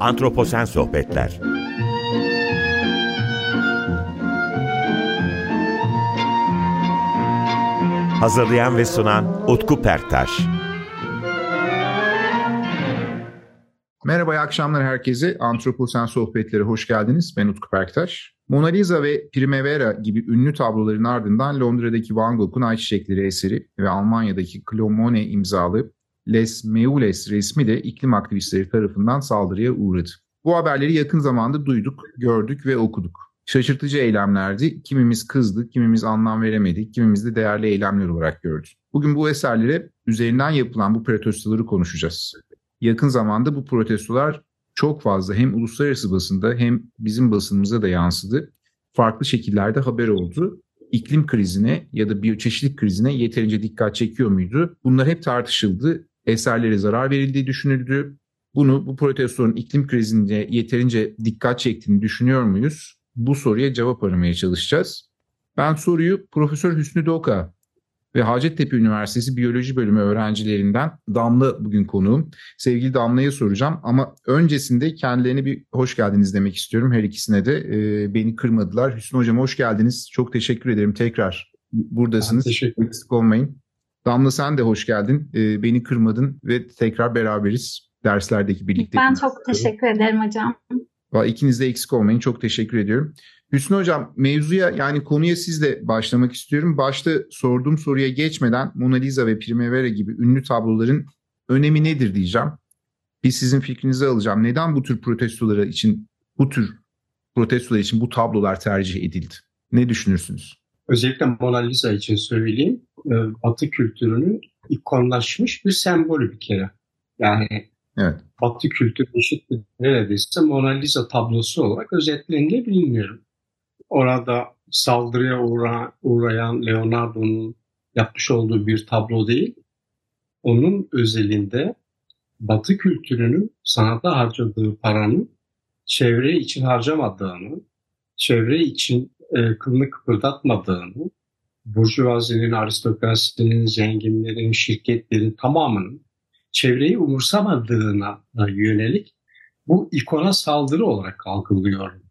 Antroposen Sohbetler Hazırlayan ve sunan Utku Perktaş Merhaba, iyi akşamlar herkese. Antroposen Sohbetleri hoş geldiniz. Ben Utku Perktaş. Mona Lisa ve Primavera gibi ünlü tabloların ardından Londra'daki Van Gogh'un Ayçiçekleri eseri ve Almanya'daki Claude Monet imzalı Les Meules resmi de iklim aktivistleri tarafından saldırıya uğradı. Bu haberleri yakın zamanda duyduk, gördük ve okuduk. Şaşırtıcı eylemlerdi. Kimimiz kızdı, kimimiz anlam veremedi, kimimiz de değerli eylemler olarak gördü. Bugün bu eserlere üzerinden yapılan bu protestoları konuşacağız. Yakın zamanda bu protestolar çok fazla hem uluslararası basında hem bizim basınımıza da yansıdı. Farklı şekillerde haber oldu. İklim krizine ya da biyoçeşitlik krizine yeterince dikkat çekiyor muydu? Bunlar hep tartışıldı. Eserlere zarar verildiği düşünüldü. Bunu bu protestonun iklim krizinde yeterince dikkat çektiğini düşünüyor muyuz? Bu soruya cevap aramaya çalışacağız. Ben soruyu Profesör Hüsnü Doka ve Hacettepe Üniversitesi Biyoloji Bölümü öğrencilerinden Damla bugün konuğum. Sevgili Damla'ya soracağım ama öncesinde kendilerine bir hoş geldiniz demek istiyorum her ikisine de. E, beni kırmadılar. Hüsnü Hocam hoş geldiniz. Çok teşekkür ederim tekrar buradasınız. Ben teşekkür Eksik olmayın. Damla sen de hoş geldin. E, beni kırmadın ve tekrar beraberiz derslerdeki birlikte. Ben çok teşekkür ederim hocam. İkiniz de eksik olmayın. Çok teşekkür ediyorum. Hüsnü Hocam mevzuya yani konuya sizle başlamak istiyorum. Başta sorduğum soruya geçmeden Mona Lisa ve Primavera gibi ünlü tabloların önemi nedir diyeceğim. Bir sizin fikrinizi alacağım. Neden bu tür protestolara için bu tür protestolar için bu tablolar tercih edildi? Ne düşünürsünüz? Özellikle Mona Lisa için söyleyeyim. E, Batı kültürünün ikonlaşmış bir sembolü bir kere. Yani evet. Batı kültürü eşit neredeyse Mona Lisa tablosu olarak özetlenebilir orada saldırıya uğra, uğrayan Leonardo'nun yapmış olduğu bir tablo değil. Onun özelinde Batı kültürünün sanata harcadığı paranın çevre için harcamadığını, çevre için e, kılını kıpırdatmadığını, burjuvazinin, aristokrasinin, zenginlerin, şirketlerin tamamının çevreyi umursamadığına yönelik bu ikona saldırı olarak algılıyorum.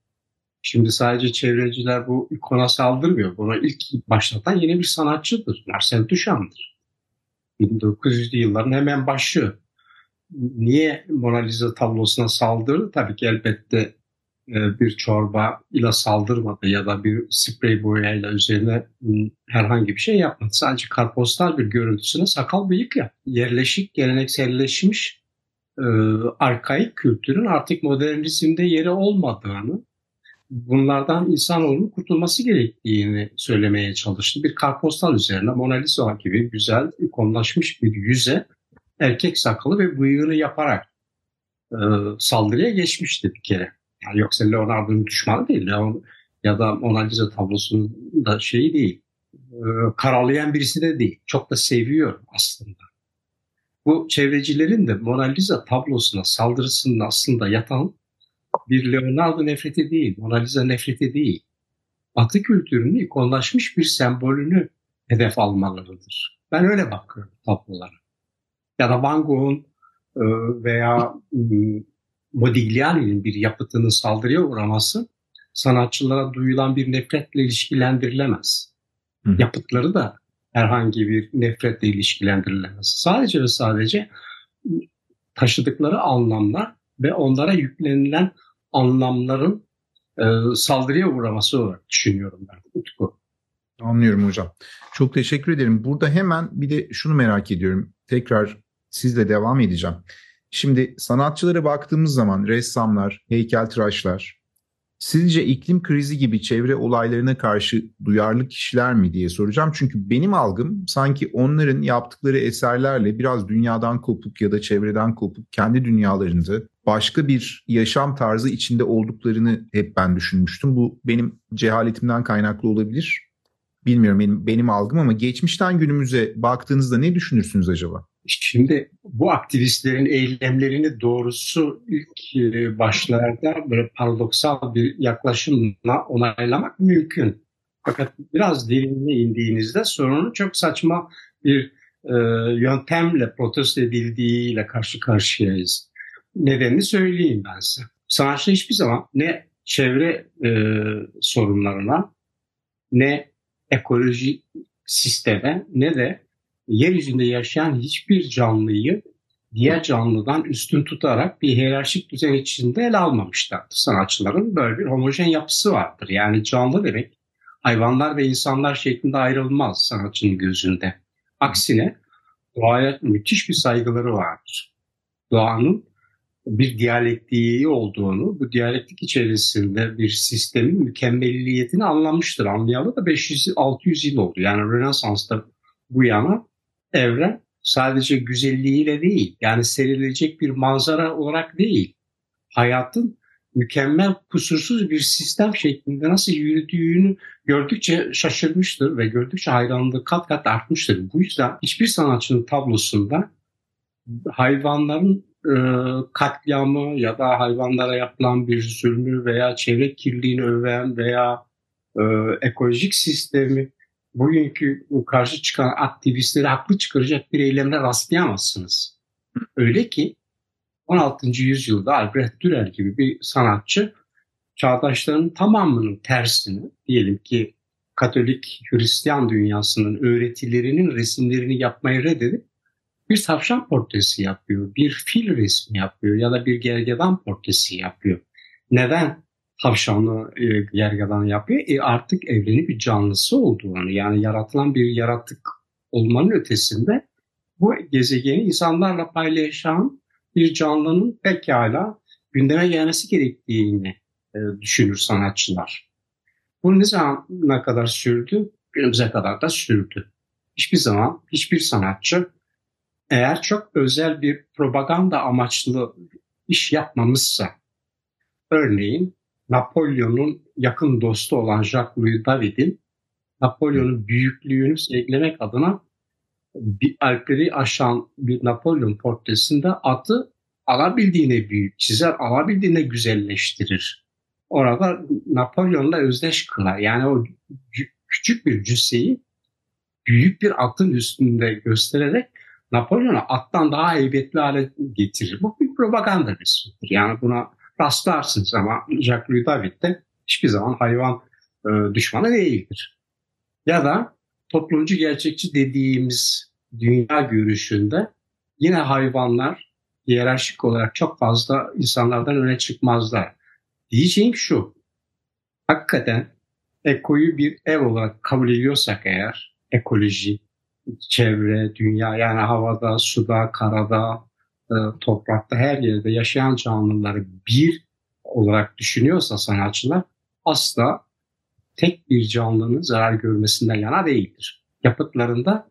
Şimdi sadece çevreciler bu ikona saldırmıyor. Buna ilk başlatan yeni bir sanatçıdır. Marcel Duchamp'dır. 1900'lü yılların hemen başı. Niye Mona Lisa tablosuna saldırdı? Tabii ki elbette bir çorba ile saldırmadı ya da bir sprey boyayla üzerine herhangi bir şey yapmadı. Sadece karpostal bir görüntüsüne sakal bıyık ya. Yerleşik, gelenekselleşmiş e, arkaik kültürün artık modernizmde yeri olmadığını bunlardan insanoğlunun kurtulması gerektiğini söylemeye çalıştı. Bir karpostal üzerine Mona Lisa gibi güzel, ikonlaşmış bir yüze erkek sakalı ve bıyığını yaparak e, saldırıya geçmişti bir kere. Yani yoksa Leonardo'nun düşmanı değil ya, ya da Mona Lisa tablosunun da şeyi değil. E, karalayan birisi de değil. Çok da seviyor aslında. Bu çevrecilerin de Mona Lisa tablosuna saldırısının aslında yatan bir Leonardo nefreti değil, Mona Lisa nefreti değil. Batı kültürünün ikonlaşmış bir sembolünü hedef almalarıdır. Ben öyle bakıyorum tablolara. Ya da Van Gogh'un e, veya ıı, Modigliani'nin bir yapıtının saldırıya uğraması sanatçılara duyulan bir nefretle ilişkilendirilemez. Hı. Yapıtları da herhangi bir nefretle ilişkilendirilemez. Sadece ve sadece taşıdıkları anlamlar ve onlara yüklenilen anlamların e, saldırıya uğraması olarak düşünüyorum ben Utku. Anlıyorum hocam. Çok teşekkür ederim. Burada hemen bir de şunu merak ediyorum. Tekrar sizle devam edeceğim. Şimdi sanatçılara baktığımız zaman ressamlar, heykeltıraşlar, Sizce iklim krizi gibi çevre olaylarına karşı duyarlı kişiler mi diye soracağım. Çünkü benim algım sanki onların yaptıkları eserlerle biraz dünyadan kopuk ya da çevreden kopuk kendi dünyalarında başka bir yaşam tarzı içinde olduklarını hep ben düşünmüştüm. Bu benim cehaletimden kaynaklı olabilir. Bilmiyorum benim, benim algım ama geçmişten günümüze baktığınızda ne düşünürsünüz acaba? Şimdi bu aktivistlerin eylemlerini doğrusu ilk e, başlarda böyle paradoksal bir yaklaşımla onaylamak mümkün. Fakat biraz derinine indiğinizde sorunun çok saçma bir e, yöntemle protesto edildiğiyle karşı karşıyayız. nedenini söyleyeyim ben size. Sanatçı hiçbir zaman ne çevre e, sorunlarına ne ekoloji sisteme ne de yeryüzünde yaşayan hiçbir canlıyı diğer canlıdan üstün tutarak bir hiyerarşik düzen içinde ele almamışlardır. Sanatçıların böyle bir homojen yapısı vardır. Yani canlı demek hayvanlar ve insanlar şeklinde ayrılmaz sanatçının gözünde. Aksine doğaya müthiş bir saygıları vardır. Doğanın bir diyalektiği olduğunu, bu diyalektik içerisinde bir sistemin mükemmelliyetini anlamıştır. Anlayalı da 500-600 yıl oldu. Yani Rönesans'ta bu yana evren sadece güzelliğiyle değil, yani serilecek bir manzara olarak değil, hayatın mükemmel, kusursuz bir sistem şeklinde nasıl yürüdüğünü gördükçe şaşırmıştır ve gördükçe hayranlığı kat kat artmıştır. Bu yüzden hiçbir sanatçının tablosunda hayvanların e, katliamı ya da hayvanlara yapılan bir zulmü veya çevre kirliliğini öven veya e, ekolojik sistemi bugünkü karşı çıkan aktivistleri haklı çıkaracak bir eylemle rastlayamazsınız. Öyle ki 16. yüzyılda Albrecht Dürer gibi bir sanatçı çağdaşların tamamının tersini diyelim ki Katolik Hristiyan dünyasının öğretilerinin resimlerini yapmayı reddedip bir tavşan portresi yapıyor, bir fil resmi yapıyor ya da bir gergedan portresi yapıyor. Neden tavşanlı e, gergedan yapıyor? E artık evreni bir canlısı olduğunu yani yaratılan bir yaratık olmanın ötesinde bu gezegeni insanlarla paylaşan bir canlının pekala gündeme gelmesi gerektiğini e, düşünür sanatçılar. Bu ne zamana kadar sürdü? Günümüze kadar da sürdü. Hiçbir zaman hiçbir sanatçı eğer çok özel bir propaganda amaçlı iş yapmamışsa, örneğin Napolyon'un yakın dostu olan Jacques-Louis David'in Napolyon'un büyüklüğünü eklemek adına bir Alpleri aşan bir Napolyon portresinde atı alabildiğine büyük çizer, alabildiğine güzelleştirir. Orada Napolyon'la özdeş kılar. Yani o küçük bir cüsseyi büyük bir atın üstünde göstererek Napolyon'u attan daha heybetli hale getirir. Bu bir propaganda resmidir. Yani buna rastlarsınız ama Jacques-Louis David de hiçbir zaman hayvan e, düşmanı değildir. Ya da toplumcu gerçekçi dediğimiz dünya görüşünde yine hayvanlar hiyerarşik olarak çok fazla insanlardan öne çıkmazlar. Diyeceğim şu, hakikaten ekoyu bir ev olarak kabul ediyorsak eğer, ekoloji, çevre, dünya yani havada, suda, karada, toprakta her yerde yaşayan canlıları bir olarak düşünüyorsa sanatçılar asla tek bir canlının zarar görmesinden yana değildir. Yapıtlarında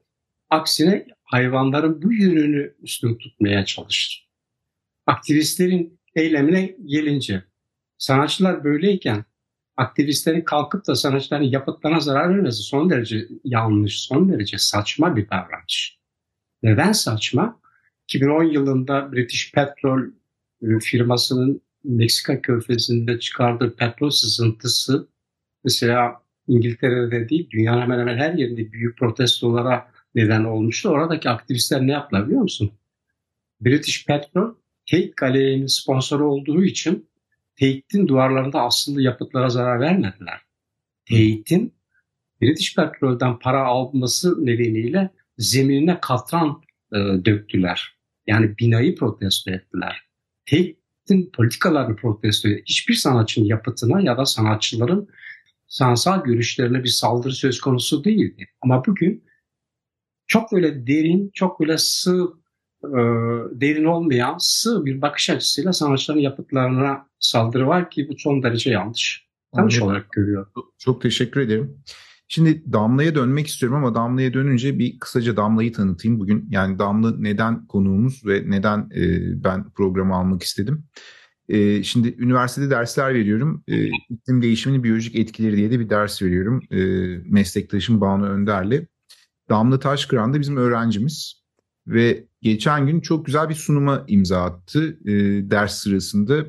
aksine hayvanların bu yönünü üstün tutmaya çalışır. Aktivistlerin eylemine gelince sanatçılar böyleyken aktivistlerin kalkıp da sanatçıların yapıtlarına zarar vermesi son derece yanlış, son derece saçma bir davranış. Neden saçma? 2010 yılında British Petrol e, firmasının Meksika körfezinde çıkardığı petrol sızıntısı mesela İngiltere'de değil dünyanın hemen hemen her yerinde büyük protestolara neden olmuştu. Oradaki aktivistler ne yaptılar biliyor musun? British Petrol Tate Galeri'nin sponsoru olduğu için Tate'in duvarlarında asıllı yapıtlara zarar vermediler. Tate'in British Petrol'den para alması nedeniyle zeminine katran e, döktüler. Yani binayı protesto ettiler. Tate'in politikalarını protesto ettiler. Hiçbir sanatçının yapıtına ya da sanatçıların sanatsal görüşlerine bir saldırı söz konusu değildi. Ama bugün çok böyle derin, çok böyle sığ, e, derin olmayan sığ bir bakış açısıyla sanatçıların yapıtlarına saldırı var ki bu son derece yanlış. Yanlış olarak görüyorum. Çok teşekkür ederim. Şimdi Damla'ya dönmek istiyorum ama Damla'ya dönünce bir kısaca Damla'yı tanıtayım. Bugün yani Damla neden konuğumuz ve neden e, ben programı almak istedim. E, şimdi üniversitede dersler veriyorum. E, iklim değişiminin biyolojik etkileri diye de bir ders veriyorum. E, meslektaşım Banu Önder'le. Damla Taşkıran da bizim öğrencimiz. Ve geçen gün çok güzel bir sunuma imza attı e, ders sırasında.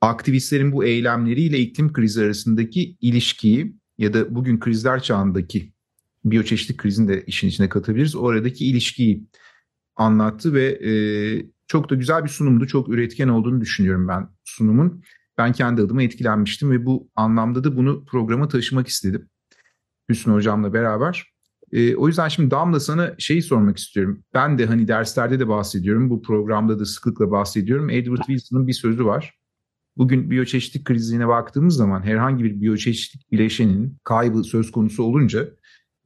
Aktivistlerin bu eylemleriyle iklim krizi arasındaki ilişkiyi ya da bugün krizler çağındaki biyoçeşitlik krizini de işin içine katabiliriz. Oradaki ilişkiyi anlattı ve e, Çok da güzel bir sunumdu. Çok üretken olduğunu düşünüyorum ben sunumun. Ben kendi adıma etkilenmiştim ve bu anlamda da bunu programa taşımak istedim. Hüsnü Hocam'la beraber. E, o yüzden şimdi Damla sana şeyi sormak istiyorum. Ben de hani derslerde de bahsediyorum. Bu programda da sıklıkla bahsediyorum. Edward Wilson'ın bir sözü var. Bugün biyoçeşitlik krizine baktığımız zaman herhangi bir biyoçeşitlik bileşenin kaybı söz konusu olunca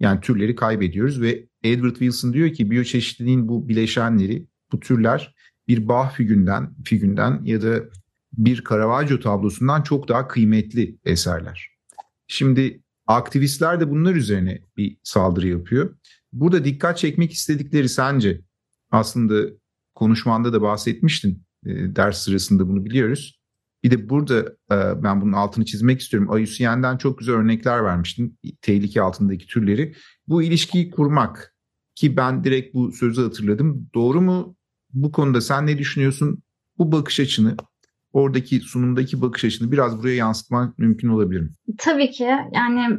yani türleri kaybediyoruz ve Edward Wilson diyor ki biyoçeşitliliğin bu bileşenleri, bu türler bir Bach figünden, figünden ya da bir Caravaggio tablosundan çok daha kıymetli eserler. Şimdi aktivistler de bunlar üzerine bir saldırı yapıyor. Burada dikkat çekmek istedikleri sence aslında konuşmanda da bahsetmiştin e, ders sırasında bunu biliyoruz. Bir de burada e, ben bunun altını çizmek istiyorum. IUCN'den çok güzel örnekler vermiştin. Tehlike altındaki türleri. Bu ilişkiyi kurmak ki ben direkt bu sözü hatırladım. Doğru mu? Bu konuda sen ne düşünüyorsun? Bu bakış açını oradaki sunumdaki bakış açını biraz buraya yansıtmak mümkün olabilir mi? Tabii ki. Yani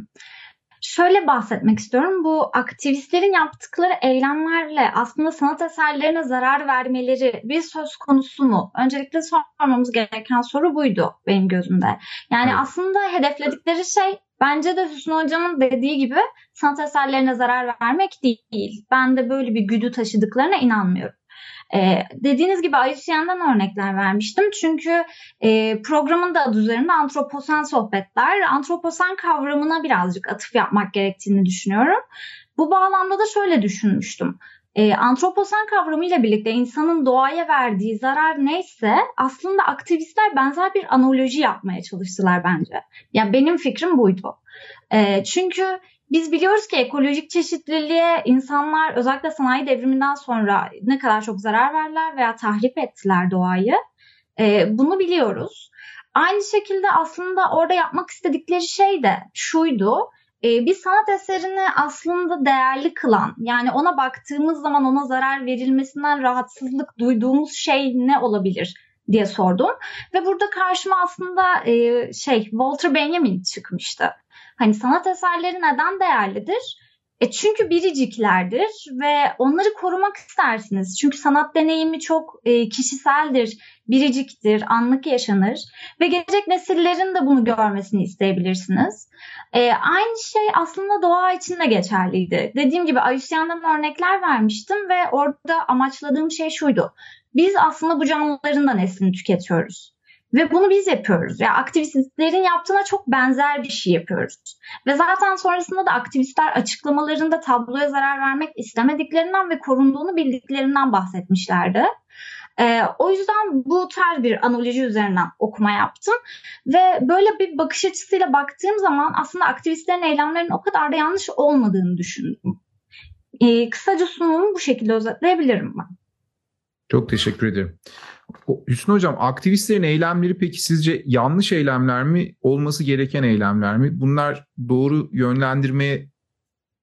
Şöyle bahsetmek istiyorum. Bu aktivistlerin yaptıkları eylemlerle aslında sanat eserlerine zarar vermeleri bir söz konusu mu? Öncelikle sormamız gereken soru buydu benim gözümde. Yani evet. aslında hedefledikleri şey bence de Hüsnü Hocam'ın dediği gibi sanat eserlerine zarar vermek değil. Ben de böyle bir güdü taşıdıklarına inanmıyorum. Ee, dediğiniz gibi IUCN'den örnekler vermiştim. Çünkü e, programın da adı üzerinde antroposen sohbetler. Antroposen kavramına birazcık atıf yapmak gerektiğini düşünüyorum. Bu bağlamda da şöyle düşünmüştüm. E, antroposen kavramıyla birlikte insanın doğaya verdiği zarar neyse aslında aktivistler benzer bir analoji yapmaya çalıştılar bence. Ya yani benim fikrim buydu. E, çünkü biz biliyoruz ki ekolojik çeşitliliğe insanlar özellikle sanayi devriminden sonra ne kadar çok zarar verdiler veya tahrip ettiler doğayı. E, bunu biliyoruz. Aynı şekilde aslında orada yapmak istedikleri şey de şuydu. E, bir sanat eserini aslında değerli kılan yani ona baktığımız zaman ona zarar verilmesinden rahatsızlık duyduğumuz şey ne olabilir diye sordum. Ve burada karşıma aslında e, şey Walter Benjamin çıkmıştı. Hani sanat eserleri neden değerlidir? E çünkü biriciklerdir ve onları korumak istersiniz. Çünkü sanat deneyimi çok e, kişiseldir, biriciktir, anlık yaşanır ve gelecek nesillerin de bunu görmesini isteyebilirsiniz. E, aynı şey aslında doğa için de geçerliydi. Dediğim gibi Ayusyan'dan örnekler vermiştim ve orada amaçladığım şey şuydu. Biz aslında bu canlıların da neslini tüketiyoruz. Ve bunu biz yapıyoruz. Yani aktivistlerin yaptığına çok benzer bir şey yapıyoruz. Ve zaten sonrasında da aktivistler açıklamalarında tabloya zarar vermek istemediklerinden ve korunduğunu bildiklerinden bahsetmişlerdi. Ee, o yüzden bu tarz bir analoji üzerinden okuma yaptım. Ve böyle bir bakış açısıyla baktığım zaman aslında aktivistlerin eylemlerinin o kadar da yanlış olmadığını düşündüm. Ee, kısaca sunumumu bu şekilde özetleyebilirim ben. Çok teşekkür ederim. Hüsnü Hocam aktivistlerin eylemleri peki sizce yanlış eylemler mi olması gereken eylemler mi? Bunlar doğru yönlendirmeye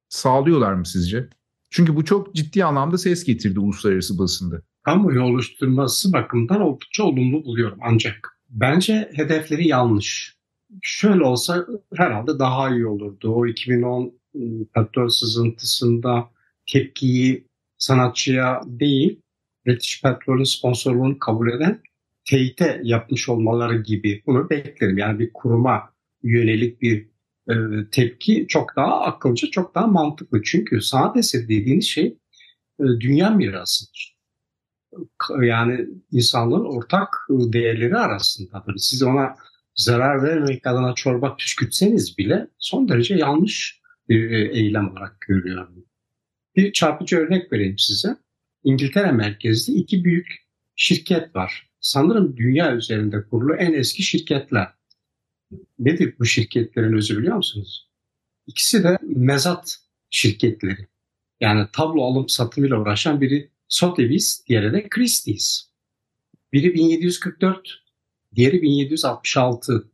sağlıyorlar mı sizce? Çünkü bu çok ciddi anlamda ses getirdi uluslararası basında. Kamuoyu oluşturması bakımından oldukça olumlu buluyorum ancak bence hedefleri yanlış. Şöyle olsa herhalde daha iyi olurdu. O 2010 ıı, petrol sızıntısında tepkiyi sanatçıya değil British Petrol'ün sponsorluğunu kabul eden teyite yapmış olmaları gibi bunu beklerim. Yani bir kuruma yönelik bir e, tepki çok daha akılcı, çok daha mantıklı. Çünkü sanat eseri dediğiniz şey e, dünya mirasıdır. Yani insanlığın ortak değerleri arasındadır. Siz ona zarar vermemek adına çorba püskürtseniz bile son derece yanlış bir e, eylem olarak görüyorum. Bir çarpıcı örnek vereyim size. İngiltere merkezli iki büyük şirket var. Sanırım dünya üzerinde kurulu en eski şirketler. Nedir bu şirketlerin özü biliyor musunuz? İkisi de mezat şirketleri. Yani tablo alım satımıyla uğraşan biri Sotheby's, diğeri de Christie's. Biri 1744, diğeri 1766.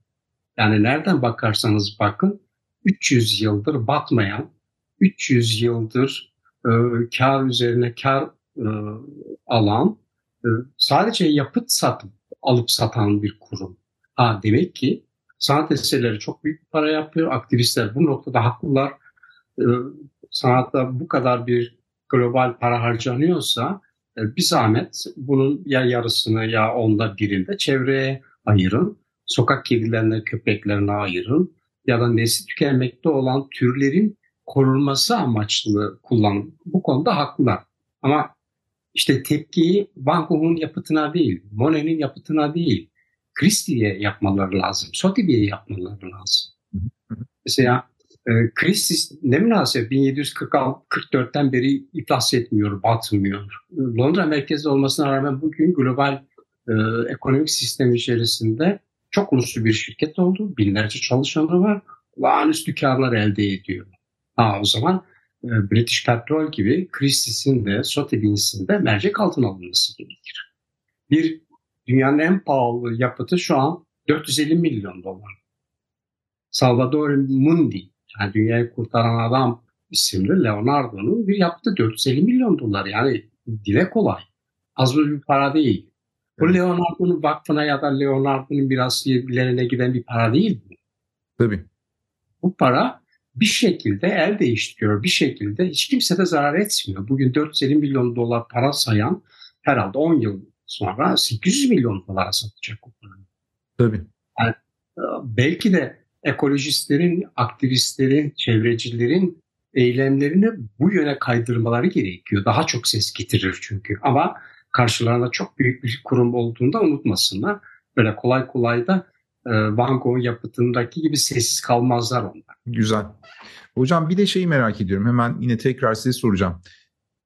Yani nereden bakarsanız bakın 300 yıldır batmayan, 300 yıldır e, kar üzerine kar e, alan e, sadece yapıt satıp alıp satan bir kurum. Ha demek ki sanat eserleri çok büyük para yapıyor. Aktivistler bu noktada haklılar. E, sanatta bu kadar bir global para harcanıyorsa e, bir zahmet bunun ya yarısını ya onda birinde çevreye ayırın. Sokak kedilerine, köpeklerine ayırın. Ya da nesli tükenmekte olan türlerin korunması amaçlı kullanın. Bu konuda haklılar. Ama işte tepkiyi Van Gogh'un yapıtına değil, Monet'in yapıtına değil, Christie'ye yapmaları lazım, Sotheby'ye yapmaları lazım. Mesela e, Christie ne münasebet 1744'ten beri iflas etmiyor, batmıyor. Londra merkezli olmasına rağmen bugün global e, ekonomik sistem içerisinde çok uluslu bir şirket oldu. Binlerce çalışanı var. Olağanüstü karlar elde ediyor. Ha, o zaman British Petrol gibi Christie's'in de Sotheby's'in de mercek altına alınması gerekir. Bir dünyanın en pahalı yapıtı şu an 450 milyon dolar. Salvador Mundi, yani dünyayı kurtaran adam isimli Leonardo'nun bir yapıtı 450 milyon dolar. Yani dile kolay. Az bir para değil. Bu Leonardo'nun vakfına ya da Leonardo'nun asliyelerine giden bir para değil bu. Tabii. Bu para bir şekilde el değiştiriyor. Bir şekilde hiç kimse de zarar etmiyor. Bugün 450 milyon dolar para sayan herhalde 10 yıl sonra 800 milyon dolara satacak o parayı. Tabii. Yani, e, belki de ekolojistlerin, aktivistlerin, çevrecilerin eylemlerini bu yöne kaydırmaları gerekiyor. Daha çok ses getirir çünkü. Ama karşılarında çok büyük bir kurum olduğunda unutmasınlar. Böyle kolay kolay da Van Gogh yapıtındaki gibi sessiz kalmazlar onlar. Güzel. Hocam bir de şeyi merak ediyorum. Hemen yine tekrar size soracağım.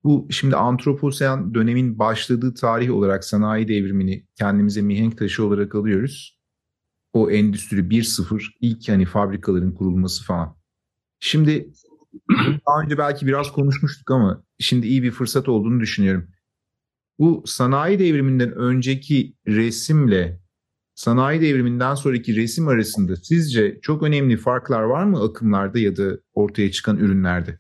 Bu şimdi antroposen dönemin başladığı tarih olarak sanayi devrimini kendimize mihenk taşı olarak alıyoruz. O endüstri 1.0 ilk yani fabrikaların kurulması falan. Şimdi daha önce belki biraz konuşmuştuk ama şimdi iyi bir fırsat olduğunu düşünüyorum. Bu sanayi devriminden önceki resimle sanayi devriminden sonraki resim arasında sizce çok önemli farklar var mı akımlarda ya da ortaya çıkan ürünlerde?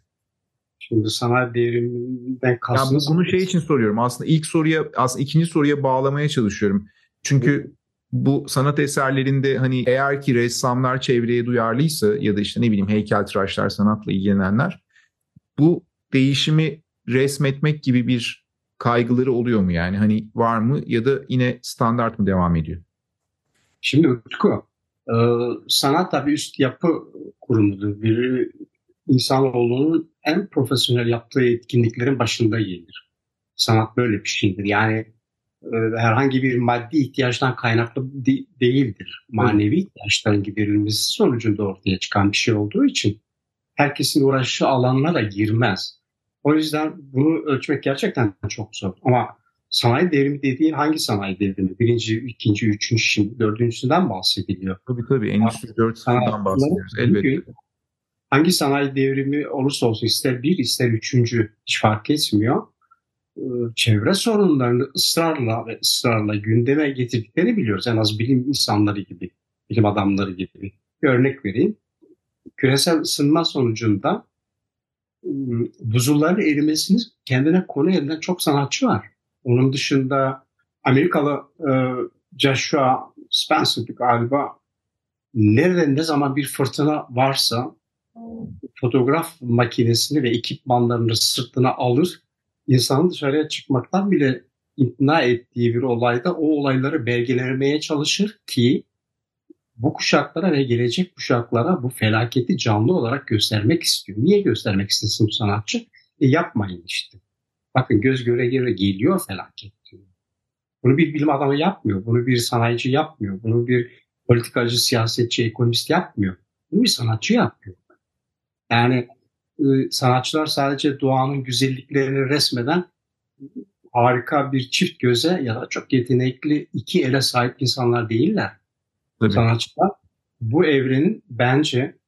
Şimdi sanayi devriminden kastınız... Ya bunu şey için soruyorum. Aslında ilk soruya, aslında ikinci soruya bağlamaya çalışıyorum. Çünkü bu sanat eserlerinde hani eğer ki ressamlar çevreye duyarlıysa ya da işte ne bileyim heykeltıraşlar sanatla ilgilenenler bu değişimi resmetmek gibi bir kaygıları oluyor mu yani hani var mı ya da yine standart mı devam ediyor? Şimdi Utku, e, sanat tabii üst yapı kurumudur. Bir insanoğlunun en profesyonel yaptığı etkinliklerin başında gelir. Sanat böyle bir şeydir. Yani e, herhangi bir maddi ihtiyaçtan kaynaklı de- değildir. Manevi ihtiyaçların giderilmesi sonucunda ortaya çıkan bir şey olduğu için herkesin uğraştığı alanlara girmez. O yüzden bunu ölçmek gerçekten çok zor. Ama sanayi devrimi dediğin hangi sanayi devrimi? Birinci, ikinci, üçüncü, şimdi dördüncüsünden bahsediliyor. Tabii tabii Endüstri 4.0'dan bahsediyoruz elbette. Hangi sanayi devrimi olursa olsun ister bir ister üçüncü hiç fark etmiyor. Ee, çevre sorunlarını ısrarla ve ısrarla gündeme getirdiklerini biliyoruz. En az bilim insanları gibi, bilim adamları gibi. Bir örnek vereyim. Küresel ısınma sonucunda ıı, buzulların erimesini kendine konu edilen çok sanatçı var. Onun dışında Amerikalı e, Joshua Spencer galiba nerede ne zaman bir fırtına varsa fotoğraf makinesini ve ekipmanlarını sırtına alır, insanın dışarıya çıkmaktan bile ikna ettiği bir olayda o olayları belgelemeye çalışır ki bu kuşaklara ve gelecek kuşaklara bu felaketi canlı olarak göstermek istiyor. Niye göstermek istesin bu sanatçı? E yapmayın işte. Bakın göz göre göre geliyor felaket diyor. Bunu bir bilim adamı yapmıyor. Bunu bir sanayici yapmıyor. Bunu bir politikacı, siyasetçi, ekonomist yapmıyor. Bunu bir sanatçı yapıyor. Yani ıı, sanatçılar sadece doğanın güzelliklerini resmeden harika bir çift göze ya da çok yetenekli iki ele sahip insanlar değiller. Tabii. Sanatçılar bu evrenin bence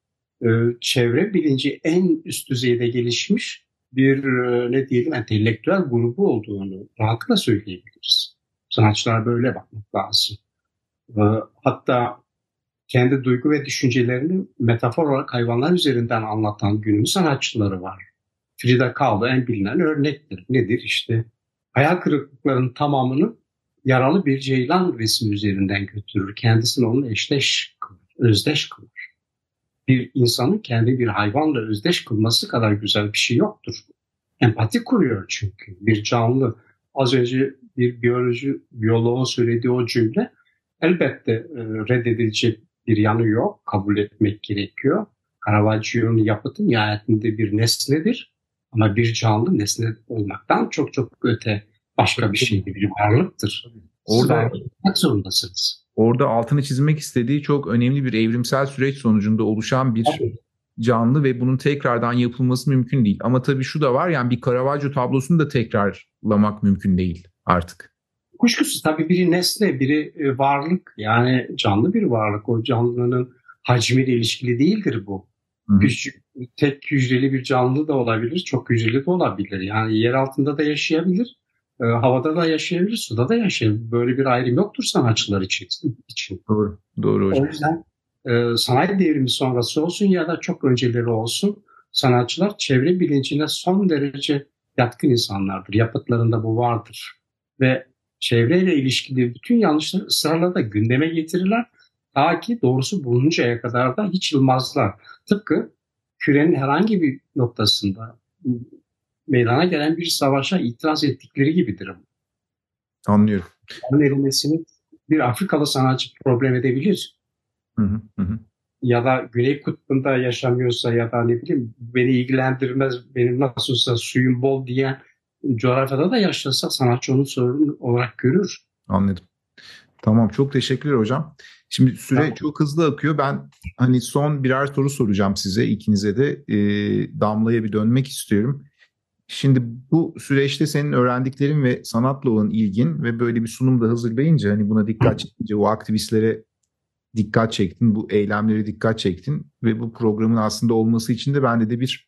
ıı, çevre bilinci en üst düzeyde gelişmiş bir ıı, ne diyelim entelektüel grubu olduğunu rahatlıkla söyleyebiliriz. Sanatçılar böyle bakmak lazım. Hatta kendi duygu ve düşüncelerini metafor olarak hayvanlar üzerinden anlatan günümüz sanatçıları var. Frida Kahlo en bilinen örnektir. Nedir? İşte hayal kırıklıklarının tamamını yaralı bir ceylan resmi üzerinden götürür. Kendisini onunla eşleş kılır, özdeş kılır. Bir insanın kendi bir hayvanla özdeş kılması kadar güzel bir şey yoktur. Empati kuruyor çünkü. Bir canlı az önce bir biyoloji biyoloğun söylediği o cümle elbette e, reddedilecek bir yanı yok. Kabul etmek gerekiyor. Caravaggio'nun yapıtı nihayetinde bir nesnedir. Ama bir canlı nesne olmaktan çok çok öte başka bir şeydir, bir varlıktır. Orada zorundasınız. Orada altını çizmek istediği çok önemli bir evrimsel süreç sonucunda oluşan bir canlı ve bunun tekrardan yapılması mümkün değil. Ama tabii şu da var yani bir Caravaggio tablosunu da tekrarlamak mümkün değil artık. Kuşkusuz tabii biri nesne, biri e, varlık. Yani canlı bir varlık. O canlının hacmiyle ilişkili değildir bu. Küçük, tek hücreli bir canlı da olabilir, çok hücreli de olabilir. Yani yer altında da yaşayabilir, e, havada da yaşayabilir, suda da yaşayabilir. Böyle bir ayrım yoktur sanatçılar için. için. Doğru, doğru hocam. O yüzden e, sanayi devrimi sonrası olsun ya da çok önceleri olsun sanatçılar çevre bilincine son derece yatkın insanlardır. Yapıtlarında bu vardır. Ve çevreyle ilişkili bütün yanlışları ısrarla da gündeme getirirler. Ta ki doğrusu bulununcaya kadar da hiç yılmazlar. Tıpkı kürenin herhangi bir noktasında meydana gelen bir savaşa itiraz ettikleri gibidir. Anlıyorum. Onun erimesini bir Afrikalı sanatçı problem edebilir. Hı hı hı. Ya da Güney Kutbu'nda yaşamıyorsa ya da ne bileyim beni ilgilendirmez, benim nasılsa suyum bol diyen coğrafyada da yaşasa sanatçı onu sorun olarak görür. Anladım. Tamam çok teşekkürler hocam. Şimdi süre tamam. çok hızlı akıyor. Ben hani son birer soru soracağım size ikinize de e, Damla'ya bir dönmek istiyorum. Şimdi bu süreçte senin öğrendiklerin ve sanatla olan ilgin ve böyle bir sunum da hazırlayınca hani buna dikkat çekince o aktivistlere dikkat çektin, bu eylemlere dikkat çektin ve bu programın aslında olması için de bende de bir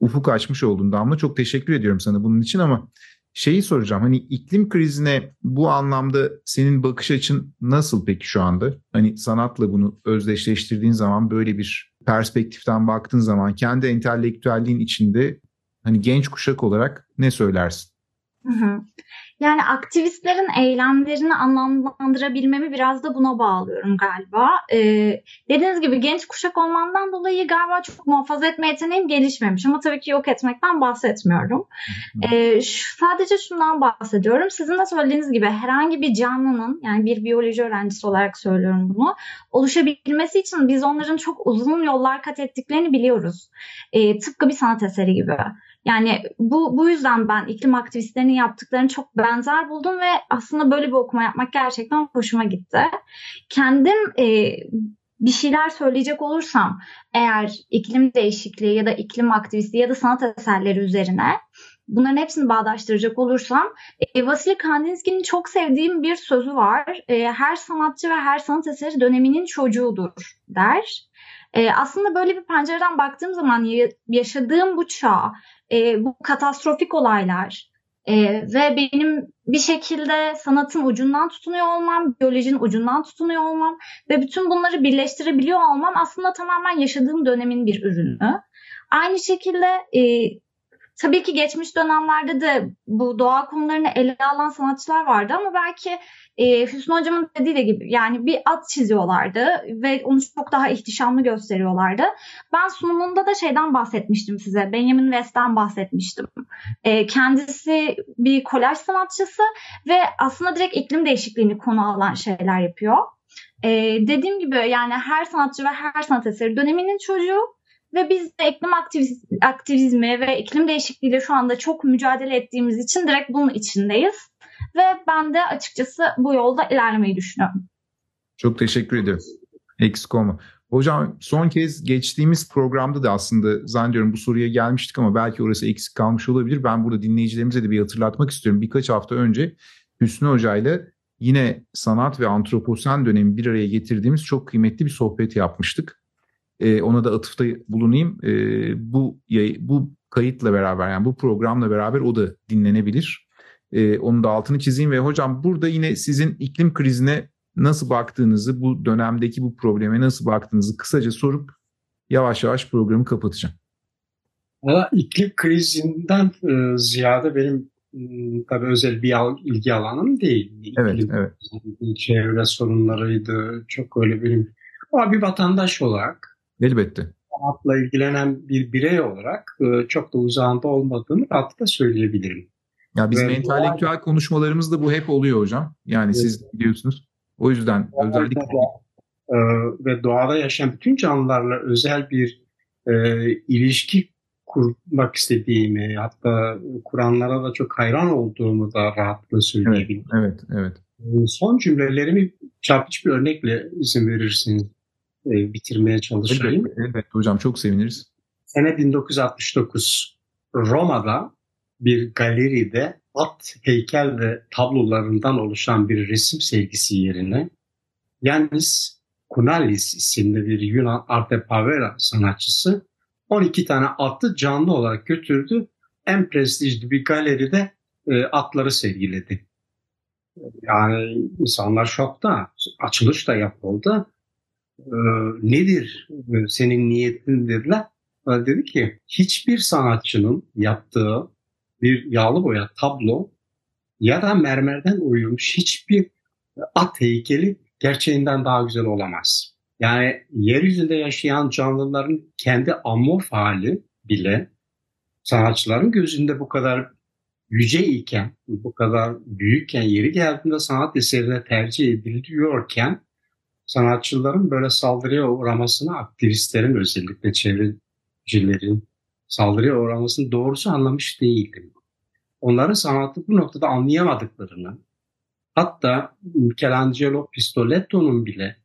ufuk açmış oldun Damla. Çok teşekkür ediyorum sana bunun için ama şeyi soracağım. Hani iklim krizine bu anlamda senin bakış açın nasıl peki şu anda? Hani sanatla bunu özdeşleştirdiğin zaman böyle bir perspektiften baktığın zaman kendi entelektüelliğin içinde hani genç kuşak olarak ne söylersin? Hı hı. Yani aktivistlerin eylemlerini anlamlandırabilmemi biraz da buna bağlıyorum galiba. Ee, dediğiniz gibi genç kuşak olmamdan dolayı galiba çok muhafaza etme yeteneğim gelişmemiş ama tabii ki yok etmekten bahsetmiyorum. Ee, sadece şundan bahsediyorum. Sizin de söylediğiniz gibi herhangi bir canlının yani bir biyoloji öğrencisi olarak söylüyorum bunu oluşabilmesi için biz onların çok uzun yollar kat ettiklerini biliyoruz. Ee, tıpkı bir sanat eseri gibi. Yani bu, bu yüzden ben iklim aktivistlerinin yaptıklarını çok benzer buldum ve aslında böyle bir okuma yapmak gerçekten hoşuma gitti. Kendim e, bir şeyler söyleyecek olursam eğer iklim değişikliği ya da iklim aktivisti ya da sanat eserleri üzerine bunların hepsini bağdaştıracak olursam e, Vasily Kandinsky'nin çok sevdiğim bir sözü var. E, her sanatçı ve her sanat eseri döneminin çocuğudur der. E, aslında böyle bir pencereden baktığım zaman yaşadığım bu çağ e, bu katastrofik olaylar e, ve benim bir şekilde sanatın ucundan tutunuyor olmam, biyolojinin ucundan tutunuyor olmam ve bütün bunları birleştirebiliyor olmam aslında tamamen yaşadığım dönemin bir ürünü. Aynı şekilde e, tabii ki geçmiş dönemlerde de bu doğa konularını ele alan sanatçılar vardı ama belki e, Hüsnü Hocam'ın dediği de gibi yani bir at çiziyorlardı ve onu çok daha ihtişamlı gösteriyorlardı. Ben sunumunda da şeyden bahsetmiştim size. Benjamin West'ten bahsetmiştim. E, kendisi bir kolaj sanatçısı ve aslında direkt iklim değişikliğini konu alan şeyler yapıyor. E, dediğim gibi yani her sanatçı ve her sanat eseri döneminin çocuğu ve biz de iklim aktiviz aktivizmi ve iklim değişikliğiyle şu anda çok mücadele ettiğimiz için direkt bunun içindeyiz. Ve ben de açıkçası bu yolda ilerlemeyi düşünüyorum. Çok teşekkür ederim. Eksik olma. Hocam son kez geçtiğimiz programda da aslında zannediyorum bu soruya gelmiştik ama belki orası eksik kalmış olabilir. Ben burada dinleyicilerimize de bir hatırlatmak istiyorum. Birkaç hafta önce Hüsnü Hoca ile yine sanat ve antroposen dönemi bir araya getirdiğimiz çok kıymetli bir sohbet yapmıştık. Ee, ona da atıfta bulunayım. Ee, bu bu kayıtla beraber yani bu programla beraber o da dinlenebilir. E, onun da altını çizeyim ve hocam burada yine sizin iklim krizine nasıl baktığınızı, bu dönemdeki bu probleme nasıl baktığınızı kısaca sorup yavaş yavaş programı kapatacağım. Valla iklim krizinden e, ziyade benim e, tabii özel bir ilgi alanım değil. Evet, iklim, evet. Çevre sorunlarıydı. Çok öyle benim ama bir vatandaş olarak Elbette. Sanatla ilgilenen bir birey olarak e, çok da uzağında olmadığını rahatlıkla söyleyebilirim. Ya bizim Ve entelektüel doğa... konuşmalarımızda bu hep oluyor hocam. Yani evet. siz biliyorsunuz. O yüzden özellikle... E, ve doğada yaşayan bütün canlılarla özel bir e, ilişki kurmak istediğimi hatta kuranlara da çok hayran olduğumu da rahatlıkla söyleyebilirim. Evet, evet. evet. Son cümlelerimi çarpıcı bir örnekle izin verirsiniz e, bitirmeye çalışayım. Evet, evet hocam çok seviniriz. Sene 1969 Roma'da bir galeride at heykel ve tablolarından oluşan bir resim sergisi yerine Yannis Kunalis isimli bir Yunan Arte Pavera sanatçısı 12 tane atı canlı olarak götürdü. En prestijli bir galeride e, atları sergiledi. Yani insanlar şokta. Açılış da yapıldı. E, nedir e, senin niyetin dediler. Dedi ki hiçbir sanatçının yaptığı bir yağlı boya tablo ya da mermerden oyulmuş hiçbir at heykeli gerçeğinden daha güzel olamaz. Yani yeryüzünde yaşayan canlıların kendi amorf hali bile sanatçıların gözünde bu kadar yüce iken, bu kadar büyükken, yeri geldiğinde sanat eserine tercih ediliyorken sanatçıların böyle saldırıya uğramasını aktivistlerin özellikle çevrecilerin saldırıya uğramasını doğrusu anlamış değildim. Onların sanatı bu noktada anlayamadıklarını, hatta Michelangelo Pistoletto'nun bile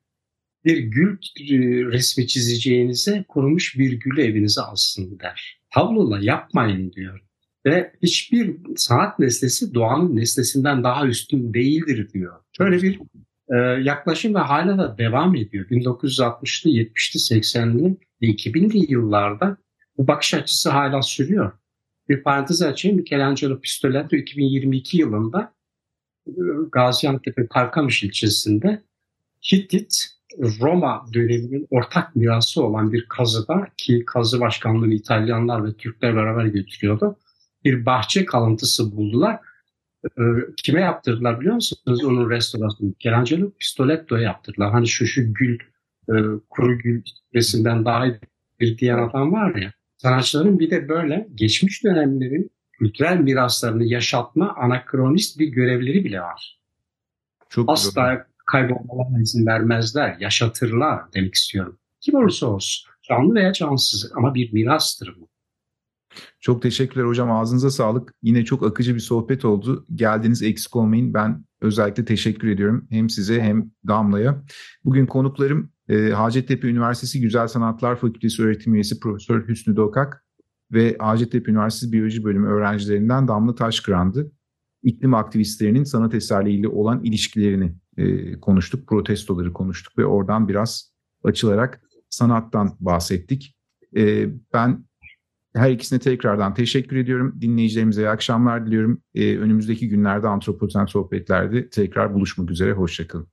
bir gül e, resmi çizeceğinize kurumuş bir gül evinize alsın der. Tablola yapmayın diyor. Ve hiçbir sanat nesnesi doğanın nesnesinden daha üstün değildir diyor. Şöyle bir e, yaklaşım ve hala da devam ediyor. 1960'lı, 70'li, 80'li ve 2000'li yıllarda bu bakış açısı hala sürüyor. Bir parantez açayım. Michelangelo Pistoletto 2022 yılında e, Gaziantep'in Karkamış ilçesinde Hittit Roma döneminin ortak mirası olan bir kazıda ki kazı başkanlığını İtalyanlar ve Türkler beraber götürüyordu. Bir bahçe kalıntısı buldular. Kime yaptırdılar biliyor musunuz onun restorasyonu? Michelangelo Pistoletto'ya yaptırdılar. Hani şu şu gül, e, kuru gül resimden daha iyi diyen adam var ya. Sanatçıların bir de böyle geçmiş dönemlerin kültürel miraslarını yaşatma anakronist bir görevleri bile var. Çok Asla güzel kaybolmalarına izin vermezler, yaşatırlar demek istiyorum. Kim olursa olsun, canlı veya cansız ama bir mirastır bu. Çok teşekkürler hocam. Ağzınıza sağlık. Yine çok akıcı bir sohbet oldu. Geldiniz eksik olmayın. Ben özellikle teşekkür ediyorum. Hem size hem Damla'ya. Bugün konuklarım e, Hacettepe Üniversitesi Güzel Sanatlar Fakültesi öğretim üyesi Profesör Hüsnü Dokak ve Hacettepe Üniversitesi Biyoloji Bölümü öğrencilerinden Damla Taşkıran'dı. İklim aktivistlerinin sanat eserleriyle olan ilişkilerini e, konuştuk, protestoları konuştuk ve oradan biraz açılarak sanattan bahsettik. E, ben her ikisine tekrardan teşekkür ediyorum. Dinleyicilerimize iyi akşamlar diliyorum. E, önümüzdeki günlerde Antroposen Sohbetler'de tekrar buluşmak üzere. Hoşçakalın.